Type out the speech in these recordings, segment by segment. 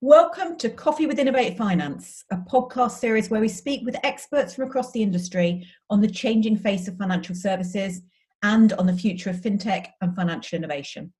Welcome to Coffee with Innovate Finance, a podcast series where we speak with experts from across the industry on the changing face of financial services and on the future of fintech and financial innovation.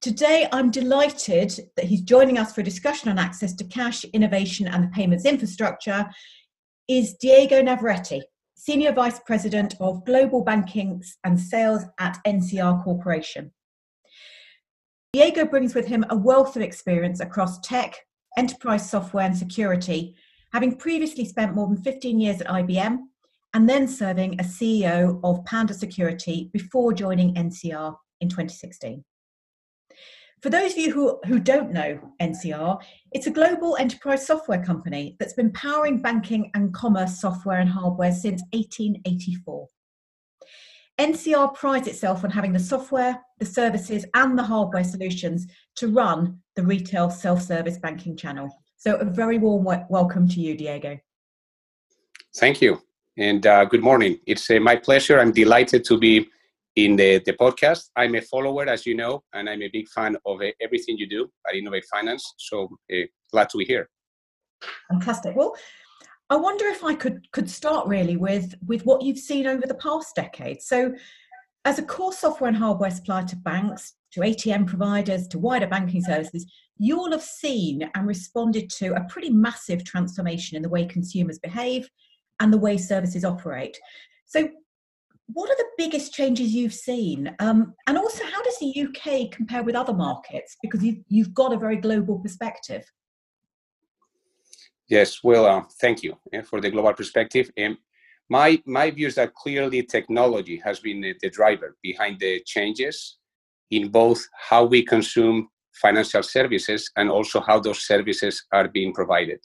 Today, I'm delighted that he's joining us for a discussion on access to cash, innovation, and the payments infrastructure. Is Diego Navarrete, Senior Vice President of Global Banking and Sales at NCR Corporation. Diego brings with him a wealth of experience across tech, enterprise software, and security, having previously spent more than 15 years at IBM and then serving as CEO of Panda Security before joining NCR in 2016. For those of you who, who don't know NCR, it's a global enterprise software company that's been powering banking and commerce software and hardware since 1884. NCR prides itself on having the software, the services, and the hardware solutions to run the retail self service banking channel. So, a very warm welcome to you, Diego. Thank you. And uh, good morning. It's uh, my pleasure. I'm delighted to be in the, the podcast. I'm a follower, as you know, and I'm a big fan of uh, everything you do at Innovate Finance. So, uh, glad to be here. Fantastic. Well, I wonder if I could could start really with with what you've seen over the past decade. So, as a core software and hardware supplier to banks, to ATM providers, to wider banking services, you all have seen and responded to a pretty massive transformation in the way consumers behave and the way services operate. So, what are the biggest changes you've seen? Um, and also, how does the UK compare with other markets? Because you've, you've got a very global perspective. Yes, well, uh, thank you uh, for the global perspective. Um, my my view is that clearly technology has been the, the driver behind the changes in both how we consume financial services and also how those services are being provided.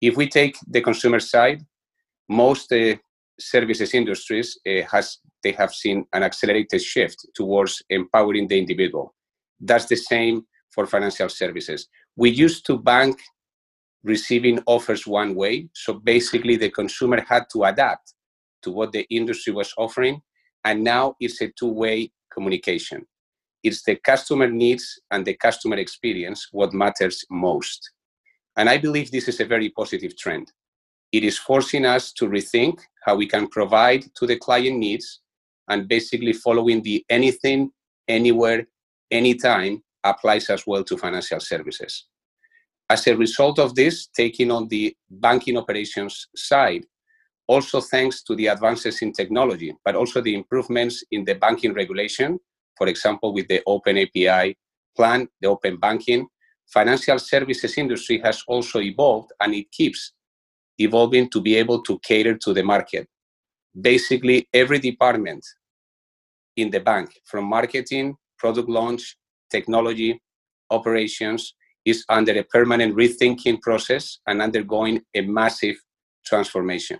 If we take the consumer side, most uh, services industries uh, has they have seen an accelerated shift towards empowering the individual. That's the same for financial services. We used to bank receiving offers one way. So basically, the consumer had to adapt to what the industry was offering. And now it's a two way communication. It's the customer needs and the customer experience what matters most. And I believe this is a very positive trend. It is forcing us to rethink how we can provide to the client needs and basically following the anything, anywhere, anytime applies as well to financial services. As a result of this, taking on the banking operations side, also thanks to the advances in technology, but also the improvements in the banking regulation, for example, with the Open API plan, the open banking, financial services industry has also evolved and it keeps evolving to be able to cater to the market. Basically, every department in the bank, from marketing, product launch, technology, operations, is under a permanent rethinking process and undergoing a massive transformation.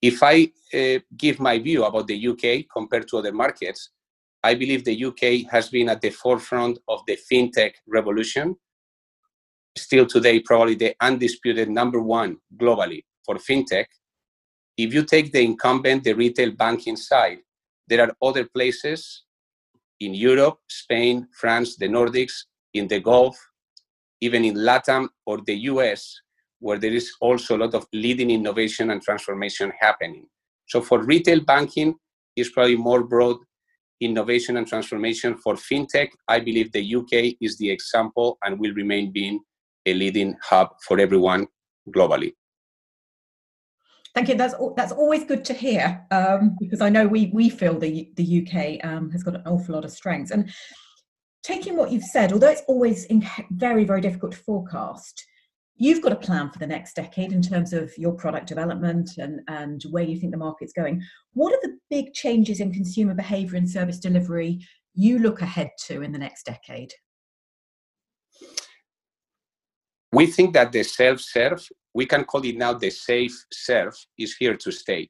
If I uh, give my view about the UK compared to other markets, I believe the UK has been at the forefront of the fintech revolution. Still today, probably the undisputed number one globally for fintech. If you take the incumbent, the retail banking side, there are other places in Europe, Spain, France, the Nordics, in the Gulf, even in Latam or the US, where there is also a lot of leading innovation and transformation happening. So for retail banking, is probably more broad innovation and transformation. For fintech, I believe the UK is the example and will remain being a leading hub for everyone globally. Thank you. That's that's always good to hear um, because I know we we feel the the UK um, has got an awful lot of strengths. And taking what you've said, although it's always very, very difficult to forecast, you've got a plan for the next decade in terms of your product development and, and where you think the market's going. What are the big changes in consumer behavior and service delivery you look ahead to in the next decade? We think that the self serve, we can call it now the safe serve, is here to stay.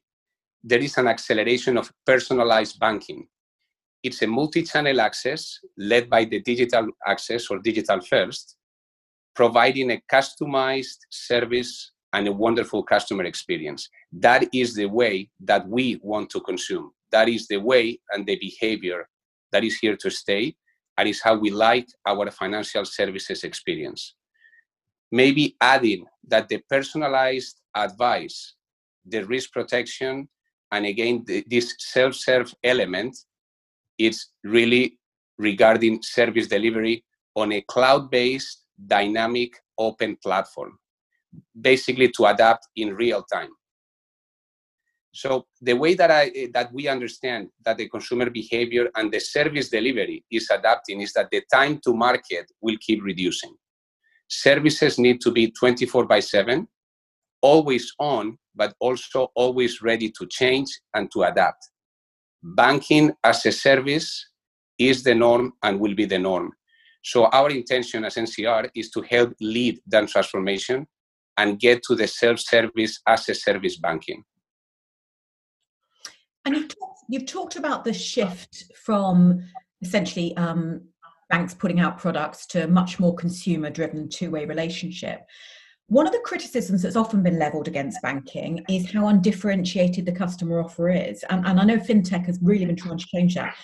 There is an acceleration of personalized banking it's a multi-channel access led by the digital access or digital first, providing a customized service and a wonderful customer experience. That is the way that we want to consume. That is the way and the behavior that is here to stay. and it's how we like our financial services experience. Maybe adding that the personalized advice, the risk protection, and again, the, this self serve element, it's really regarding service delivery on a cloud based, dynamic, open platform, basically to adapt in real time. So the way that I that we understand that the consumer behavior and the service delivery is adapting is that the time to market will keep reducing. Services need to be 24 by 7, always on, but also always ready to change and to adapt. Banking as a service is the norm and will be the norm. So our intention as NCR is to help lead that transformation and get to the self-service as a service banking. And you've talked, you've talked about the shift from essentially um, banks putting out products to much more consumer driven two way relationship. One of the criticisms that's often been levelled against banking is how undifferentiated the customer offer is. And, and I know FinTech has really been trying to change that.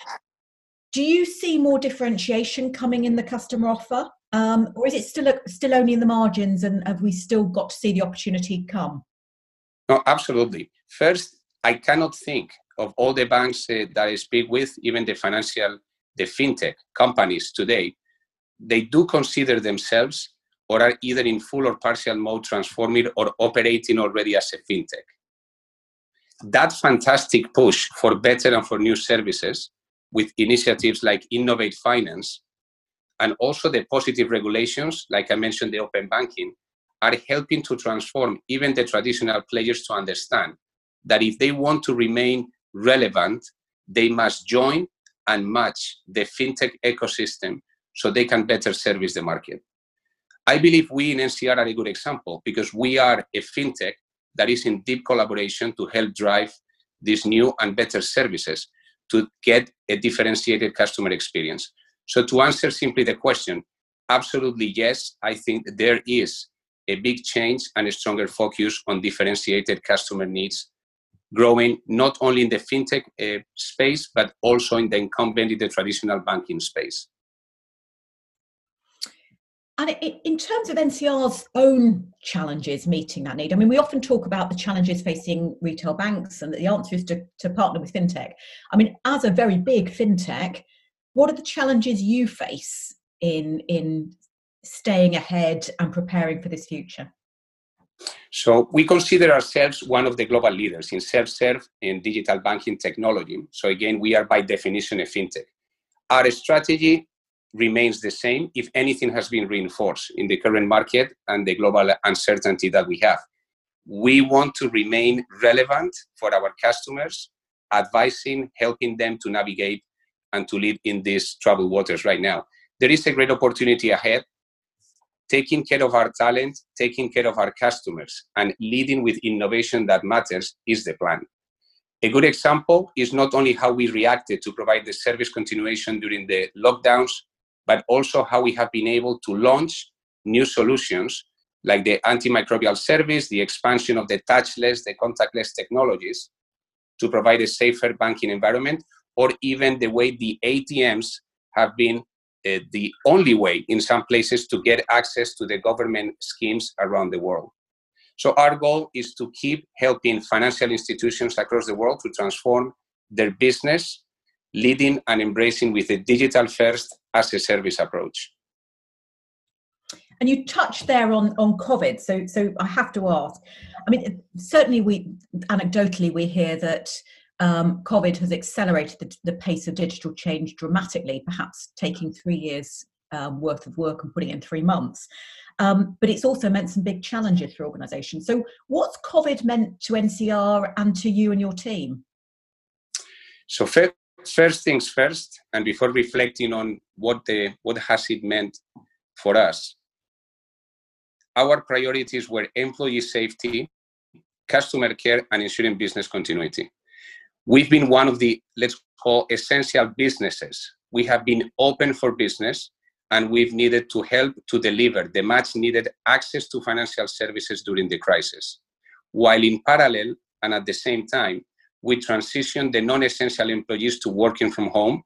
Do you see more differentiation coming in the customer offer? Um, or is it still, still only in the margins and have we still got to see the opportunity come? No, absolutely. First, I cannot think of all the banks uh, that I speak with, even the financial, the fintech companies today, they do consider themselves or are either in full or partial mode transforming or operating already as a fintech. That fantastic push for better and for new services with initiatives like Innovate Finance and also the positive regulations, like I mentioned, the open banking, are helping to transform even the traditional players to understand that if they want to remain relevant, they must join and match the fintech ecosystem so they can better service the market. I believe we in NCR are a good example because we are a fintech that is in deep collaboration to help drive these new and better services to get a differentiated customer experience. So, to answer simply the question, absolutely yes, I think there is a big change and a stronger focus on differentiated customer needs growing not only in the fintech uh, space, but also in the incumbent in the traditional banking space. And in terms of NCR's own challenges meeting that need, I mean, we often talk about the challenges facing retail banks and the answer is to, to partner with fintech. I mean, as a very big fintech, what are the challenges you face in, in staying ahead and preparing for this future? So we consider ourselves one of the global leaders in self-serve and digital banking technology. So again, we are by definition a fintech. Our strategy remains the same. If anything has been reinforced in the current market and the global uncertainty that we have. We want to remain relevant for our customers, advising, helping them to navigate and to lead in these troubled waters right now. There is a great opportunity ahead taking care of our talent, taking care of our customers, and leading with innovation that matters is the plan. A good example is not only how we reacted to provide the service continuation during the lockdowns, but also how we have been able to launch new solutions like the antimicrobial service, the expansion of the touchless, the contactless technologies to provide a safer banking environment, or even the way the ATMs have been uh, the only way in some places to get access to the government schemes around the world. So our goal is to keep helping financial institutions across the world to transform their business, leading and embracing with a digital first as a service approach. And you touched there on, on COVID, so so I have to ask. I mean, certainly we anecdotally we hear that um, COVID has accelerated the, the, pace of digital change dramatically, perhaps taking three years um, worth of work and putting it in three months. Um, but it's also meant some big challenges for organisations. So, what's COVID meant to NCR and to you and your team? So, first, things first, and before reflecting on what the what has it meant for us, our priorities were employee safety, customer care, and ensuring business continuity. We've been one of the, let's call, essential businesses. We have been open for business and we've needed to help to deliver the much needed access to financial services during the crisis. While in parallel and at the same time, we transitioned the non essential employees to working from home,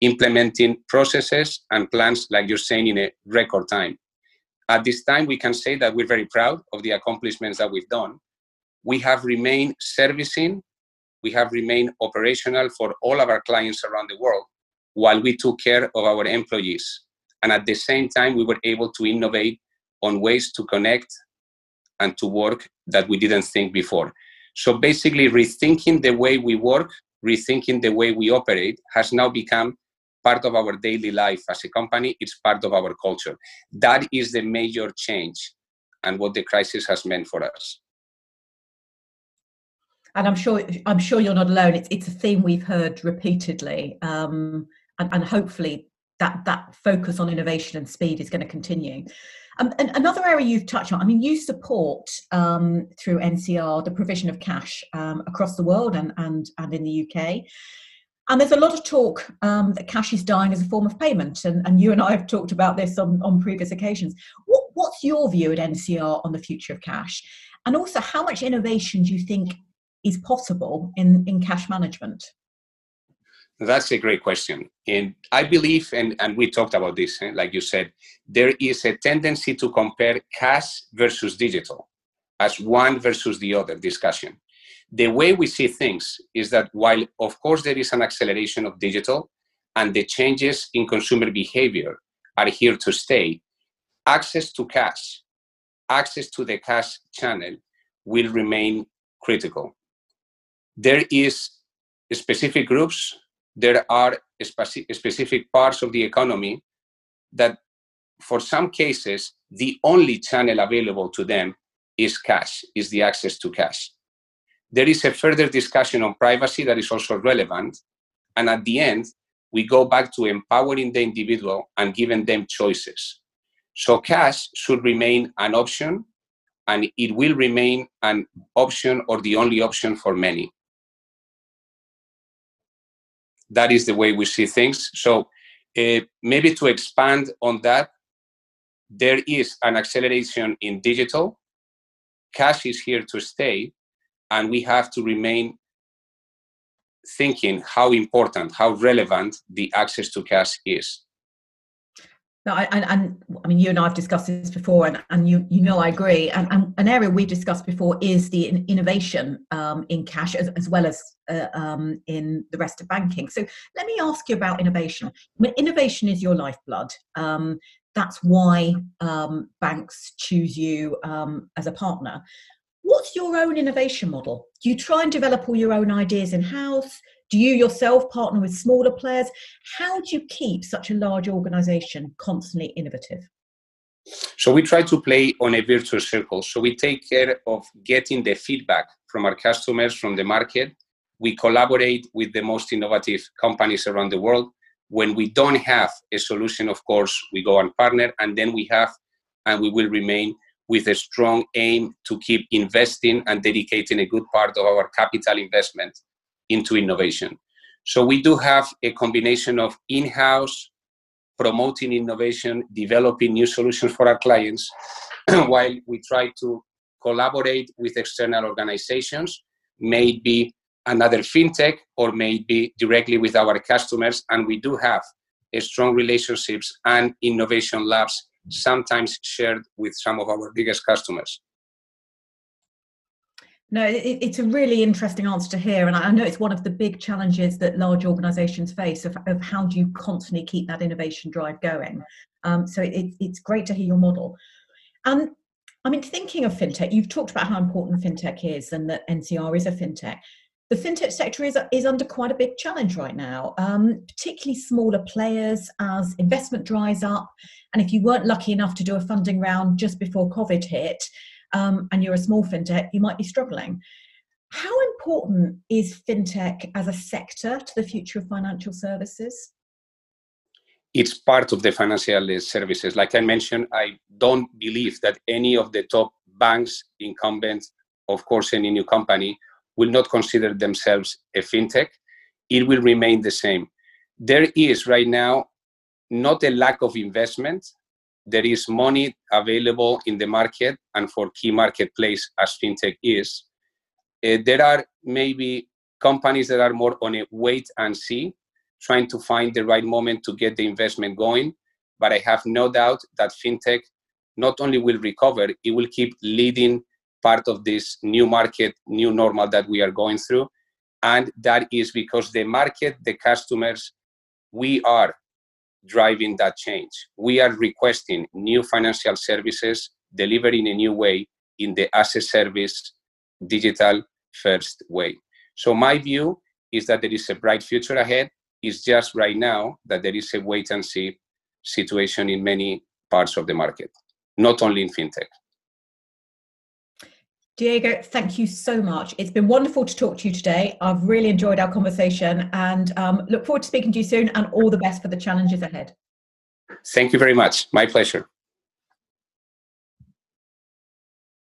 implementing processes and plans, like you're saying, in a record time. At this time, we can say that we're very proud of the accomplishments that we've done. We have remained servicing, we have remained operational for all of our clients around the world while we took care of our employees. And at the same time, we were able to innovate on ways to connect and to work that we didn't think before. So basically, rethinking the way we work, rethinking the way we operate has now become part of our daily life as a company. It's part of our culture. That is the major change and what the crisis has meant for us. And I'm sure I'm sure you're not alone. It's it's a theme we've heard repeatedly, um, and, and hopefully that that focus on innovation and speed is going to continue. Um, and another area you've touched on, I mean, you support um, through NCR the provision of cash um, across the world and, and, and in the UK. And there's a lot of talk um, that cash is dying as a form of payment. And, and you and I have talked about this on, on previous occasions. What, what's your view at NCR on the future of cash? And also, how much innovation do you think is possible in, in cash management? That's a great question. And I believe, and, and we talked about this, eh, like you said, there is a tendency to compare cash versus digital as one versus the other discussion. The way we see things is that while, of course, there is an acceleration of digital and the changes in consumer behavior are here to stay, access to cash, access to the cash channel will remain critical. There is specific groups there are speci- specific parts of the economy that, for some cases, the only channel available to them is cash, is the access to cash. There is a further discussion on privacy that is also relevant. And at the end, we go back to empowering the individual and giving them choices. So cash should remain an option and it will remain an option or the only option for many that is the way we see things. So uh, maybe to expand on that, there is an acceleration in digital. Cash is here to stay, and we have to remain thinking how important, how relevant the access to cash is. No, I, and, and, I mean, you and I have discussed this before, and, and you you know I agree. And, and an area we've discussed before is the innovation um, in cash as, as well as uh, um, in the rest of banking. So let me ask you about innovation. Mean, innovation is your lifeblood. Um, that's why um, banks choose you um, as a partner. What's your own innovation model? Do you try and develop all your own ideas in house? Do you yourself partner with smaller players? How do you keep such a large organization constantly innovative? So we try to play on a virtuous circle. So we take care of getting the feedback from our customers, from the market. We collaborate with the most innovative companies around the world. When we don't have a solution, of course, we go and partner, and then we have and we will remain with a strong aim to keep investing and dedicating a good part of our capital investment into innovation. So we do have a combination of in-house promoting innovation, developing new solutions for our clients, while we try to collaborate with external organizations, maybe another fintech or maybe directly with our customers. And we do have strong relationships and innovation labs sometimes shared with some of our biggest customers. No, it, it's a really interesting answer to hear. And I know it's one of the big challenges that large organizations face of, of how do you constantly keep that innovation drive going. Um, so it, it's great to hear your model. And I mean, thinking of fintech, you've talked about how important fintech is and that NCR is a fintech. The fintech sector is, is under quite a big challenge right now, um, particularly smaller players as investment dries up. And if you weren't lucky enough to do a funding round just before COVID hit, um, and you're a small fintech, you might be struggling. How important is fintech as a sector to the future of financial services? It's part of the financial services. Like I mentioned, I don't believe that any of the top banks, incumbents, of course, any new company will not consider themselves a fintech. It will remain the same. There is right now not a lack of investment there is money available in the market and for key marketplace as fintech is uh, there are maybe companies that are more on a wait and see trying to find the right moment to get the investment going. But I have no doubt that fintech not only will recover, it will keep leading part of this new market, new normal that we are going through. And that is because the market, the customers, we are driving that change. We are requesting new financial services delivered in a new way in the as a service digital first way. So my view is that there is a bright future ahead. It's just right now that there is a wait and see situation in many parts of the market, not only in fintech. Diego, thank you so much. It's been wonderful to talk to you today. I've really enjoyed our conversation and um, look forward to speaking to you soon and all the best for the challenges ahead. Thank you very much. My pleasure.